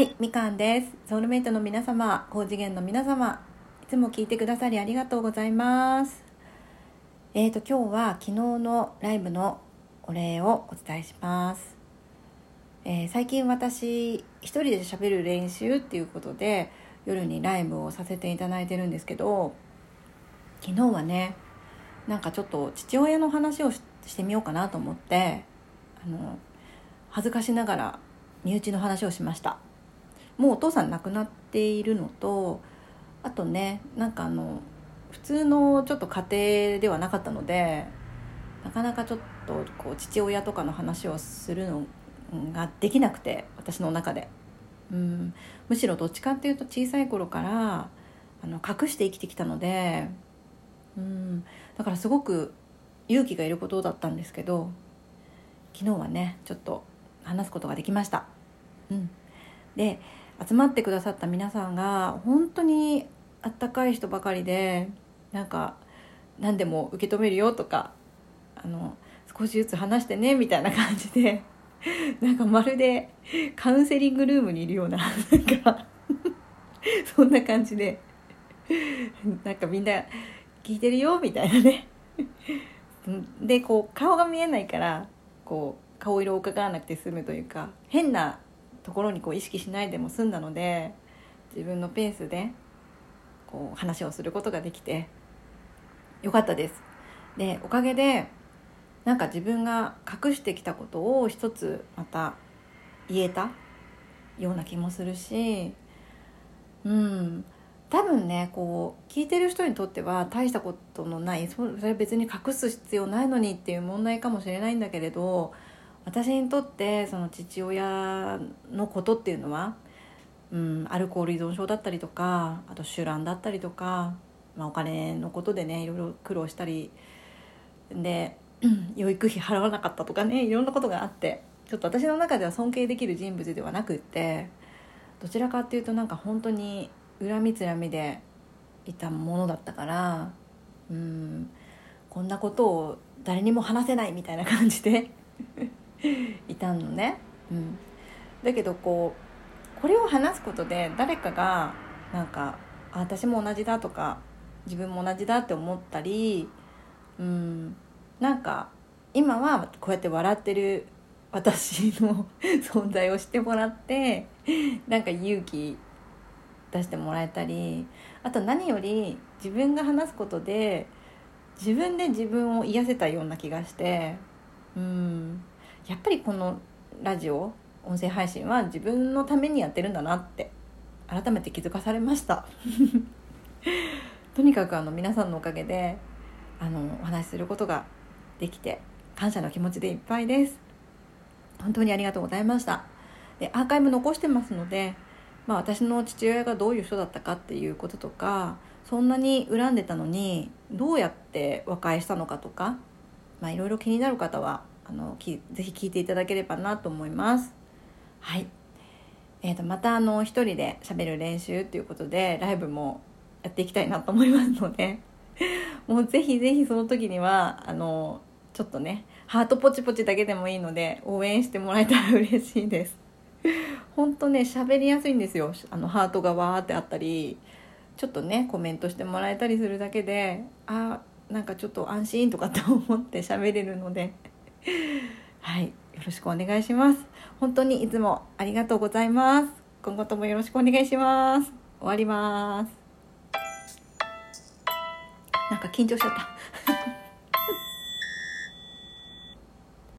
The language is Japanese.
はいみかんです。ソウルメイトの皆様高次元の皆様いつも聞いてくださりありがとうございます。えーと今日は昨日のライブのお礼をお伝えします、えー最近私一人で喋る練習っていうことで夜にライブをさせていただいてるんですけど昨日はねなんかちょっと父親の話をししてみようかなと思ってあの恥ずかしながら身内の話をしました。もうお父さん亡くなっているのとあとねなんかあの普通のちょっと家庭ではなかったのでなかなかちょっとこう父親とかの話をするのができなくて私の中で。うん。むしろどっちかっていうと小さい頃からあの隠して生きてきたのでうん。だからすごく勇気がいることだったんですけど昨日はねちょっと話すことができました、うん、で集まってくださった皆さんが本当にあったかい人ばかりでなんか何でも受け止めるよとかあの少しずつ話してねみたいな感じで なんかまるでカウンセリングルームにいるようななんか そんな感じでなんかみんな聞いてるよみたいなね。でこう顔が見えないからこう顔色を伺わなくて済むというか変なところにこう意識しないでも済んだので自分のペースでこう話をすることができてよかったです。でおかげでなんか自分が隠してきたことを一つまた言えたような気もするしうん。多分ねこう聞いてる人にとっては大したことのないそれは別に隠す必要ないのにっていう問題かもしれないんだけれど私にとってその父親のことっていうのは、うん、アルコール依存症だったりとかあと酒乱だったりとか、まあ、お金のことでねいろいろ苦労したりで 養育費払わなかったとかねいろんなことがあってちょっと私の中では尊敬できる人物ではなくってどちらかっていうとなんか本当に恨みつらみでいたものだったからうんこんなことを誰にも話せないみたいな感じで。いたのね、うん、だけどこうこれを話すことで誰かがなんか私も同じだとか自分も同じだって思ったりうん。なんか今はこうやって笑ってる私の 存在を知ってもらってなんか勇気出してもらえたりあと何より自分が話すことで自分で自分を癒せたような気がしてうん。やっぱりこのラジオ音声配信は自分のためにやってるんだなって改めて気づかされました。とにかくあの皆さんのおかげであのお話しすることができて感謝の気持ちでいっぱいです。本当にありがとうございました。でアーカイブ残してますので、まあ、私の父親がどういう人だったかっていうこととかそんなに恨んでたのにどうやって和解したのかとか、まあ、いろいろ気になる方はあのきぜひ聞いていただければなと思います。はい。えー、とまたあの一人で喋る練習っていうことでライブもやっていきたいなと思いますので もうぜひぜひその時にはあのちょっとねハートポチポチだけでもいいので応援してもらえたら嬉しいです。本当ね喋りやすいんですよ。あのハートがわーってあったりちょっとねコメントしてもらえたりするだけであなんかちょっと安心とかって思って喋れるので。はいよろしくお願いします。本当にいつもありがとうございます。今後ともよろしくお願いします。終わります。なんか緊張しちゃった。